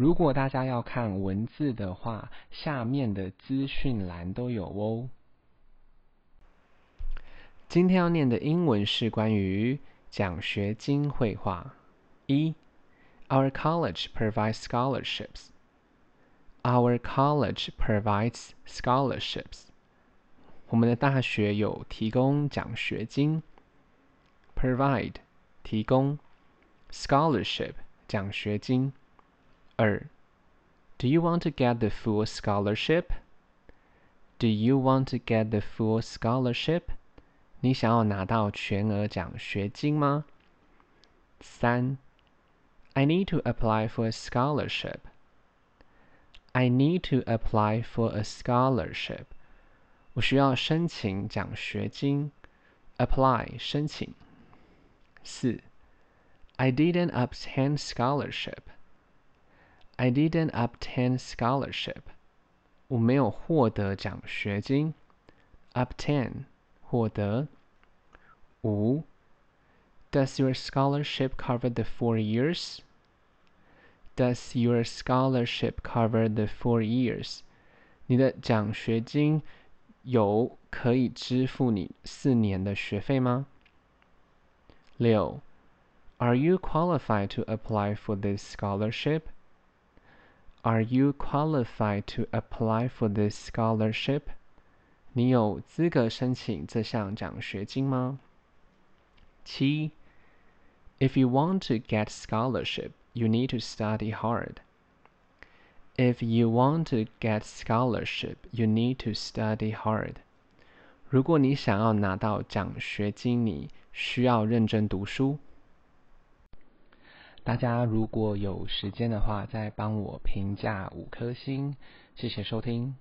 如果大家要看文字的话，下面的资讯栏都有哦。今天要念的英文是关于奖学金绘画。一，Our college provides scholarships. Our college provides scholarships. 我们的大学有提供奖学金。Provide 提供，scholarship 奖学金。二，Do you want to get the full scholarship? Do you want to get the full scholarship? 你想要拿到全额奖学金吗？三，I need to apply for a scholarship. I need to apply for a scholarship. 我需要申请奖学金。Apply 申请。四，I didn't obtain scholarship. I didn't obtain scholarship. 我没有获得奖学金。Obtain 获得。五。Does your scholarship cover the four years? Does your scholarship cover the four years? 你的奖学金有可以支付你四年的学费吗？六。Are you qualified to apply for this scholarship? Are you qualified to apply for this scholarship? 你有资格申请这项奖学金吗？七，If you want to get scholarship, you need to study hard. If you want to get scholarship, you need to study hard. 如果你想要拿到奖学金，你需要认真读书。 大家如果有时间的话，再帮我评价五颗星，谢谢收听。